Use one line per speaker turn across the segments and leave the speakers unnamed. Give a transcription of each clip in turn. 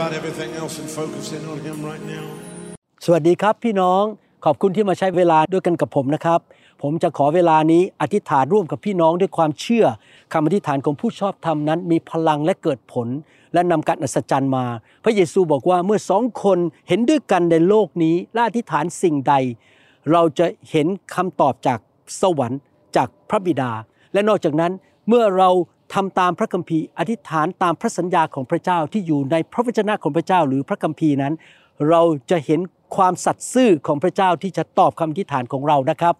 About everything else and focus in on Him right now.
สวัสดีครับพี่น้อง ขอบคุณที่มาใช้เวลาด้วยกันกับผมนะครับ ผมจะขอเวลานี้อธิษฐานร่วมกับพี่น้องด้วยความเชื่อคำอธิษฐานของผู้ชอบธรรมนั้น มีพลังและเกิดผล และนำการอัศจรรย์มา พระเยซูบอกว่าเมื่อสองคนเห็นด้วยกันในโลกนี้และอธิษฐานสิ่งใด เราจะเห็นคำตอบจากสวรรค์จากพระบิดา และนอกจากนั้นเมื่อเรา ทำตามพระคัมภีร์ อธิษฐานตามพระสัญญาของพระเจ้าที่อยู่ในพระวจนะของพระเจ้าหรือพระคัมภีร์นั้น เราจะเห็นความสัตย์ซื่อของพระเจ้าที่จะตอบคำอธิษฐานของเรานะครับ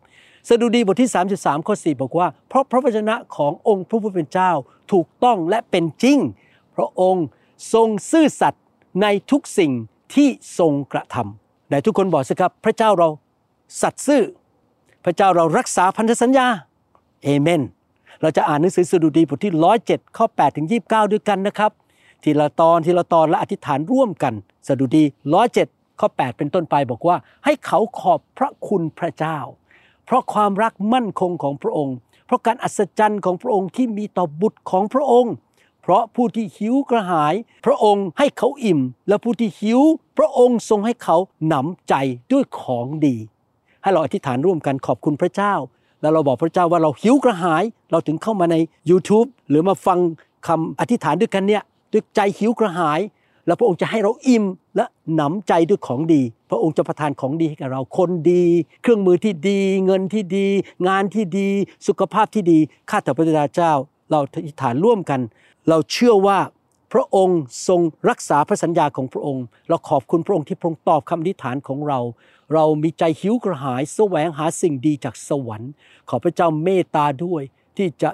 สดุดีบทที่ 33ข้อ4บอกว่า เพราะพระวจนะขององค์พระผู้เป็นเจ้าถูกต้องและเป็นจริง พระองค์ทรงซื่อสัตย์ในทุกสิ่งที่ทรงกระทำไหนทุกคนบอกสิครับพระเจ้าเราสัตย์ซื่อ พระเจ้าเรารักษาพันธสัญญาเอเมน เราจะอ่านหนังสือสดุดีบทที่ 107 ข้อ 8 ถึง 29 ด้วยกันนะครับ ทีละตอนทีละตอนและอธิษฐานร่วมกันสดุดี 107 ข้อ 8 เป็นต้นไปบอกว่า ให้เขาขอบพระคุณพระเจ้า เพราะความรักมั่นคงของพระองค์ เพราะการอัศจรรย์ของพระองค์ที่มีต่อบุตรของพระองค์ เพราะผู้ที่หิวกระหาย พระองค์ให้เขาอิ่ม และผู้ที่หิว พระองค์ทรงให้เขาหนำใจด้วยของดี ให้เราอธิษฐานร่วมกันขอบคุณพระเจ้า แล้วเราบอกพระเจ้าว่าเราหิวกระหาย เราถึงเข้ามาใน YouTube หรือมาฟังคำอธิษฐานด้วยกันเนี่ยด้วยใจหิวกระหาย แล้วพระองค์จะให้เราอิ่มและหนำใจด้วยของดี พระองค์จะประทานของดีให้กับเราคนดี เครื่องมือที่ดี เงินที่ดี งานที่ดี สุขภาพที่ดีข้าแต่พระเจ้าเราอธิษฐานร่วมกัน เราเชื่อว่า พระองค์ทรงรักษาพระสัญญาของพระองค์ เราขอบคุณพระองค์ที่พระองค์ตอบคำอธิษฐานของเรา เรามีใจหิวกระหายแสวงหาสิ่งดีจากสวรรค์ ขอพระเจ้าเมตตาด้วย ที่จะ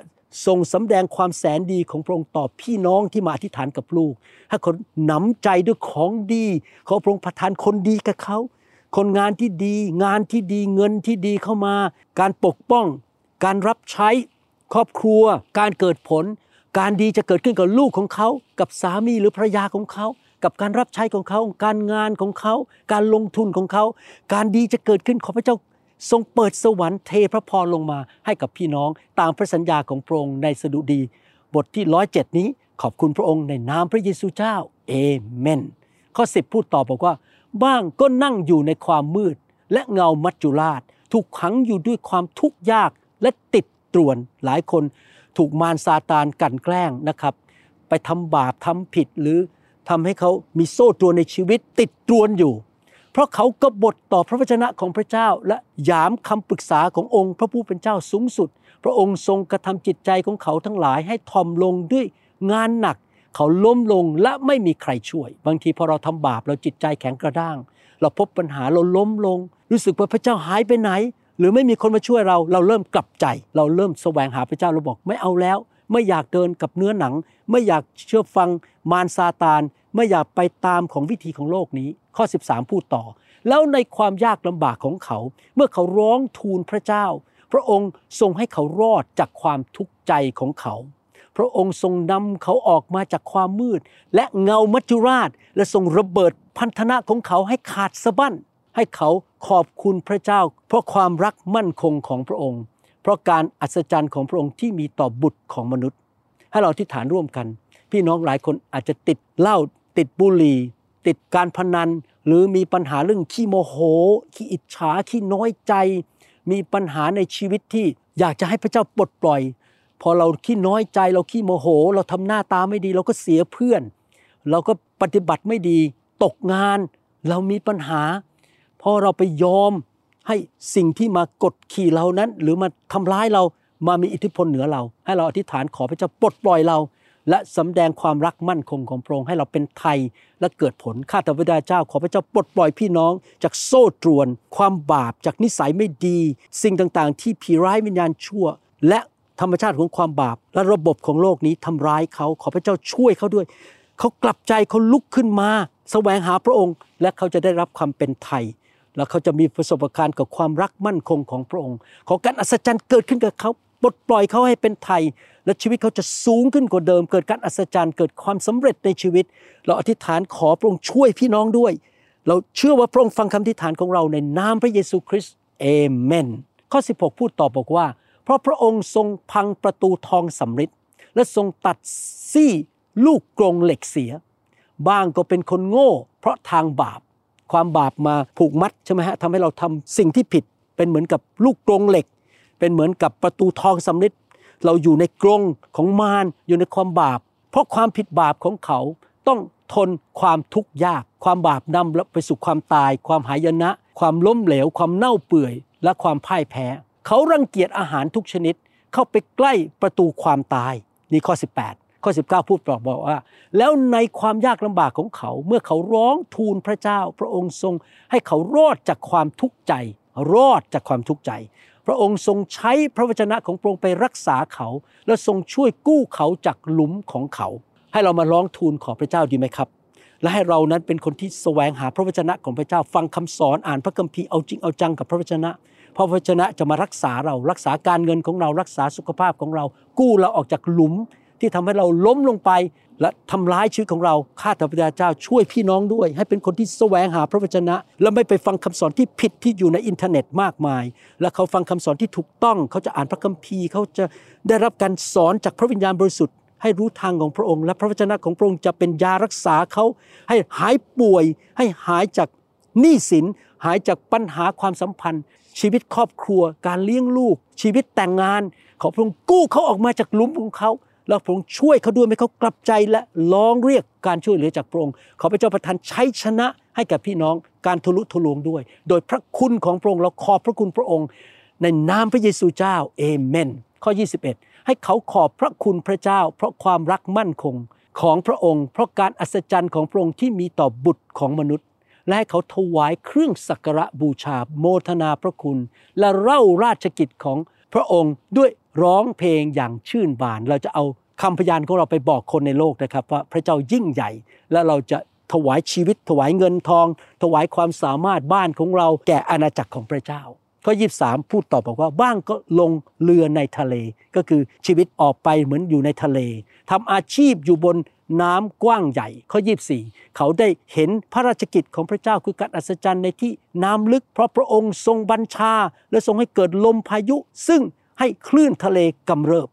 ทรงสำแดงความแสนดีของพระองค์ต่อพี่น้องที่มาอธิษฐานกับลูก ให้คนหนำใจด้วยของดี ขอพระองค์ประทานคนดีกับเขา คนงานที่ดี งานที่ดีเงินที่ดีเข้ามา การปกป้อง การรับใช้ครอบครัว การเกิดผล การดีจะเกิดขึ้นกับลูกของเขา กับสามีหรือภรรยาของเขา กับการรับใช้ของเขา การงานของเขา การลงทุนของเขา การดีจะเกิดขึ้นขอพระเจ้าทรงเปิดสวรรค์เทพระพรลงมาให้กับพี่น้องตามพระสัญญาของพระองค์ในสดุดี บทที่ร้อยเจ็ดนี้ขอบคุณพระองค์ในนามพระเยซูเจ้าเอเมน ข้อ10พูดต่อบอกว่า บ้างก็นั่งอยู่ในความมืด และเงามัจจุราช ถูกขังอยู่ด้วยความทุกข์ยากและติดตรวนหลายคน ถูกมารซาตานกลั่นแกล้งนะครับ ไปทำบาปทำผิดหรือทำให้เขามีโซ่ตรวนในชีวิตติดตรวนอยู่ เพราะเขากบฏต่อพระวจนะของพระเจ้า และหยามคำปรึกษาขององค์พระผู้เป็นเจ้าสูงสุด พระองค์ทรงกระทำจิตใจของเขาทั้งหลายให้ทอมลงด้วยงานหนัก เขาล้มลงและไม่มีใครช่วย บางทีพอเราทำบาปเราจิตใจแข็งกระด้าง เราพบปัญหาเราล้มลง รู้สึกว่าพระเจ้าหายไปไหน หรือไม่มีคนมาช่วยเราเราเริ่มกลับใจ เราเริ่มแสวงหาพระเจ้าเราบอกไม่เอาแล้ว ไม่อยากเดินกับเนื้อหนัง ไม่อยากเชื่อฟังมารซาตาน ไม่อยากไปตามของวิธีของโลกนี้ ข้อ 13 พูดต่อ แล้วในความยากลำบากของเขา เมื่อเขาร้องทูลพระเจ้า พระองค์ทรงให้เขารอดจากความทุกข์ใจของเขาพระองค์ทรงนำเขาออกมาจากความมืด และเงามัจจุราช และทรงระเบิดพันธนะของเขาให้ขาดสะบั้น ให้เขาขอบคุณพระเจ้า เพราะความรักมั่นคงของพระองค์ เพราะการอัศจรรย์ของพระองค์ที่มีต่อบุตรของมนุษย์ ให้เราอธิษฐานร่วมกัน พี่น้องหลายคนอาจจะติดเหล้าติดบุหรี่ ติดการพนัน หรือมีปัญหาเรื่องขี้โมโหขี้อิจฉาขี้น้อยใจ มีปัญหาในชีวิตที่อยากจะให้พระเจ้าปลดปล่อย พอเราขี้น้อยใจ เราขี้โมโห เราทำหน้าตาไม่ดี เราก็เสียเพื่อน เราก็ปฏิบัติไม่ดี ตกงาน เรามีปัญหา พอเราไปยอมให้สิ่งที่มากดขี่เรานั้น หรือมาทำร้ายเรามามีอิทธิพลเหนือเรา ให้เราอธิษฐานขอพระเจ้าปลดปล่อยเรา และสำแดงความรักมั่นคงของพระองค์ให้เราเป็นไทยและเกิดผลข้าแต่พระเจ้า ขอพระเจ้าปลดปล่อยพี่น้อง จากโซ่ตรวน ความบาปจากนิสัยไม่ดี สิ่งต่างๆ ที่ผีร้ายวิญญาณชั่ว และธรรมชาติของความบาป และระบบของโลกนี้ทำร้ายเขาขอพระเจ้าช่วยเขาด้วยเขากลับใจเขาลุกขึ้นมา แสวงหาพระองค์ และเขาจะได้รับความเป็นไทย แล้วเขาจะมีประสบการณ์กับความรักมั่นคงของพระองค์ ขอการอัศจรรย์เกิดขึ้นกับเขาปลดปล่อยเขาให้เป็นไทย และชีวิตเขาจะสูงขึ้นกว่าเดิม เกิดการอัศจรรย์เกิดความสำเร็จในชีวิต เราอธิษฐานขอพระองค์ช่วยพี่น้องด้วย เราเชื่อว่าพระองค์ฟังคำอธิษฐานของเราในนามพระเยซูคริสต์เอเมนข้อ 16 พูดต่อบอกว่า เพราะพระองค์ทรงพังประตูทองสำริดและทรงตัดซี่ลูกกรงเหล็กเสีย บ้างก็เป็นคนโง่ เพราะทางบาป ความบาปมาผูกมัดใช่ไหมฮะทำให้เราทำสิ่งที่ผิด เป็นเหมือนกับลูกกรงเหล็ก เป็นเหมือนกับประตูทองสำริดเราอยู่ในกรงของมารอยู่ในความบาป เพราะความผิดบาปของเขาต้องทนความทุกข์ยาก ความบาปนำไปสู่ความตาย ความหายนะ ความล้มเหลว ความเน่าเปื่อย และความพ่ายแพ้ เขารังเกียจอาหารทุกชนิด เข้าไปใกล้ประตูความตายนี่ข้อ 18 ข้อ 19 พูดบอกบอกว่า แล้วในความยากลำบากของเขา เมื่อเขาร้องทูลพระเจ้า พระองค์ทรงให้เขารอดจากความทุกข์ใจ รอดจากความทุกข์ใจ พระองค์ทรงใช้พระวจนะของพระองค์ไปรักษาเขา และทรงช่วยกู้เขาจากหลุมของเขา ให้เรามาร้องทูลขอพระเจ้าดีไหมครับ และให้เรานั้นเป็นคนที่แสวงหาพระวจนะของพระเจ้าฟังคำสอนอ่านพระคัมภีร์เอาจริงเอาจังกับพระวจนะพระวจนะจะมารักษาเรารักษาการเงินของเรารักษาสุขภาพของเรา กู้เราออกจากหลุม ที่ทำให้เราล้มลงไป และทำร้ายชีวิตของเราข้าแต่พระเจ้าช่วยพี่น้องด้วย ให้เป็นคนที่แสวงหาพระวจนะ และไม่ไปฟังคำสอนที่ผิดที่อยู่ในอินเทอร์เน็ตมากมาย และเขาฟังคำสอนที่ถูกต้องเขาจะอ่านพระคัมภีร์เขาจะได้รับการสอนจากพระวิญญาณบริสุทธิ์ให้รู้ทางของพระองค์ และพระวจนะของพระองค์จะเป็นยารักษาเขาให้หายป่วย ให้หายจากหนี้สิน หายจากปัญหาความสัมพันธ์ ชีวิตครอบครัว การเลี้ยงลูก ชีวิตแต่งงาน ขอพระองค์กู้เขาออกมาจากหลุมของเขา แล้วพระองค์ช่วยเขาด้วยให้เขากลับใจและร้องเรียกการช่วยเหลือจากพระองค์ขอพระเจ้าประทานชัยชนะให้กับพี่น้องการทะลุทะลวงด้วย โดยพระคุณของพระองค์เราขอบพระคุณพระองค์ ในนามพระเยซูเจ้าเอเมนข้อ 21 ให้เขาขอบพระคุณพระเจ้า เพราะความรักมั่นคงของพระองค์ เพราะการอัศจรรย์ของพระองค์ที่มีต่อบุตรของมนุษย์ และให้เขาถวายเครื่องสักการะบูชาโมทนาพระคุณ และเล่าราชกิจของพระองค์ด้วย ร้องเพลงอย่างชื่นบาน เราจะเอาคำพยานของเราไปบอกคนในโลกนะครับว่าพระเจ้ายิ่งใหญ่ และเราจะถวายชีวิต ถวายเงินทอง ถวายความสามารถบ้านของเราแก่อาณาจักรของพระเจ้าข้อยีสามพูดต่อบอกว่าบ้างก็ลงเรือในทะเล ก็คือชีวิตออกไปเหมือนอยู่ในทะเลทำอาชีพอยู่บนน้ำกว้างใหญ่ ข้อยีสี่เขาได้เห็นพระราชกิจของพระเจ้าคือการอัศจรรย์ในที่น้ำลึก เพราะพระองค์ทรงบัญชา และทรงให้เกิดลมพายุ ซึ่ง ให้คลื่นทะเลกำเริบ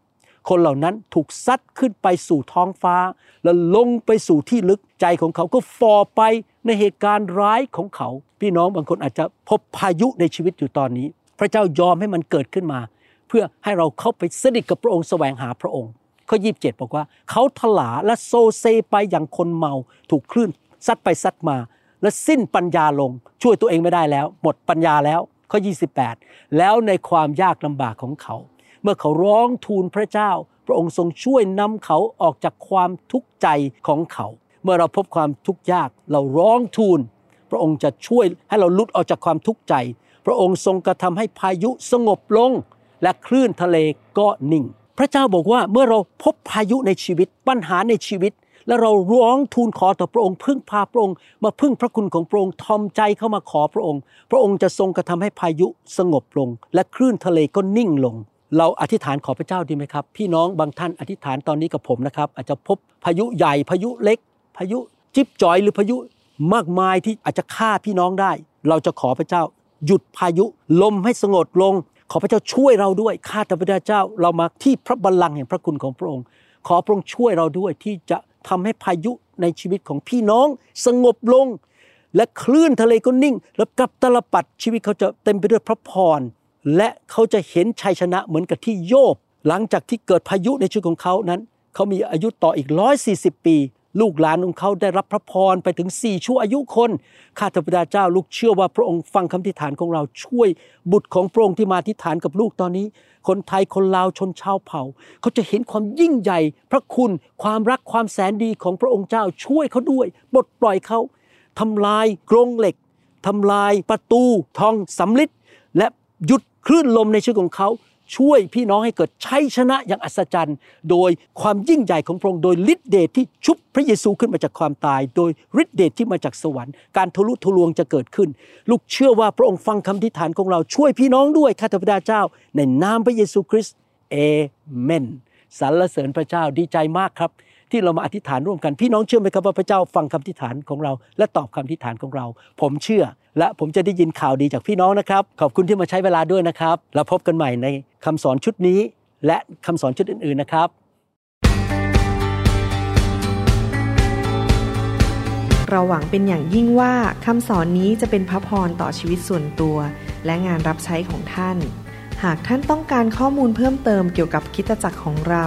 คนเหล่านั้นถูกซัดขึ้นไปสู่ท้องฟ้า และลงไปสู่ที่ลึกใจของเขาก็ฟอไปในเหตุการณ์ร้ายของเขา พี่น้องบางคนอาจจะพบพายุในชีวิตอยู่ตอนนี้ พระเจ้ายอมให้มันเกิดขึ้นมา เพื่อให้เราเข้าไปสนิทกับพระองค์แสวงหาพระองค์ข้อยีบเจ็ดบอกว่า เขาถลาและโซเซไปอย่างคนเมา ถูกคลื่นซัดไปซัดมา และสิ้นปัญญาลงช่วยตัวเองไม่ได้แล้ว หมดปัญญาแล้ว ข้อ 28 แล้วในความยากลำบากของเขา เมื่อเขาร้องทูลพระเจ้า พระองค์ทรงช่วยนำเขาออกจากความทุกข์ใจของเขา เมื่อเราพบความทุกข์ยากเราร้องทูล พระองค์จะช่วยให้เราลุดออกจากความทุกข์ใจ พระองค์ทรงกระทำให้พายุสงบลง และคลื่นทะเลก็นิ่ง พระเจ้าบอกว่าเมื่อเราพบพายุในชีวิตปัญหาในชีวิต และเราร้องทูลขอต่อพระองค์ พึ่งพาพระองค์มาพึ่งพระคุณของพระองค์ทอมใจเข้ามาขอพระองค์ พระองค์จะทรงกระทำให้พายุสงบลง และคลื่นทะเลก็นิ่งลง เราอธิษฐานขอพระเจ้าดีไหมครับ พี่น้องบางท่านอธิษฐานตอนนี้กับผมนะครับ อาจจะพบพายุใหญ่พายุเล็ก พายุจิ๊บจอยหรือพายุมากมายที่อาจจะฆ่าพี่น้องได้ เราจะขอพระเจ้า หยุดพายุลมให้สงบลง ขอพระเจ้าช่วยเราด้วยข้าแต่พระเจ้าเรามาที่พระบัลลังก์แห่งพระคุณของพระองค์ ขอพระองค์ช่วยเราด้วยที่จะ ทำให้พายุในชีวิตของพี่น้องสงบลง และคลื่นทะเลก็นิ่ง แล้วกับตลปัดชีวิตเขาจะเต็มไปด้วยพระพรและเขาจะเห็นชัยชนะเหมือนกับที่โยบ หลังจากที่เกิดพายุในชีวิตของเขานั้น เขามีอายุต่ออีก 140 ปี ลูกหลานของเขาได้รับพระพรไปถึง4ชั่วอายุคน ข้าแต่พระเจ้าลูกเชื่อว่าพระองค์ฟังคำทิฐานของเราช่วยบุตรของพระองค์ที่มาทิฐานกับลูกตอนนี้ คนไทยคนลาวชนชาวเผ่า เขาจะเห็นความยิ่งใหญ่ พระคุณความรักความแสนดีของพระองค์เจ้าช่วยเขาด้วยปลดปล่อยเขาทำลายกรงเหล็กทำลายประตูทองสำลิดและหยุดคลื่นลมในชีวิตของเขา ช่วยพี่น้องให้เกิดชัยชนะอย่างอัศจรรย์ โดยความยิ่งใหญ่ของพระองค์โดยฤทธิเดชที่ชุบพระเยซูขึ้นมาจากความตาย โดยฤทธิเดชที่มาจากสวรรค์การทะลุทะลวงจะเกิดขึ้น ลูกเชื่อว่าพระองค์ฟังคำทิฐานของเราช่วยพี่น้องด้วยข้าแต่พระเจ้า ในนามพระเยซูคริสต์เอเมนสรรเสริญพระเจ้าดีใจมากครับ ที่เรามาอธิษฐานร่วมกันพี่น้องเชื่อไหมครับว่าพระเจ้าฟังคำอธิษฐานของเรา และตอบคำอธิษฐานของเรา ผมเชื่อ และผมจะได้ยินข่าวดีจากพี่น้องนะครับ ขอบคุณที่มาใช้เวลาด้วยนะครับแล้วพบกันใหม่ในคำสอนชุดนี้ และคำสอนชุดอื่นๆนะครับ
เราหวังเป็นอย่างยิ่งว่าคำสอนนี้จะเป็นพระพรต่อชีวิตส่วนตัว และงานรับใช้ของท่าน หากท่านต้องการข้อมูลเพิ่มเติมเกี่ยวกับคิดจักรของเรา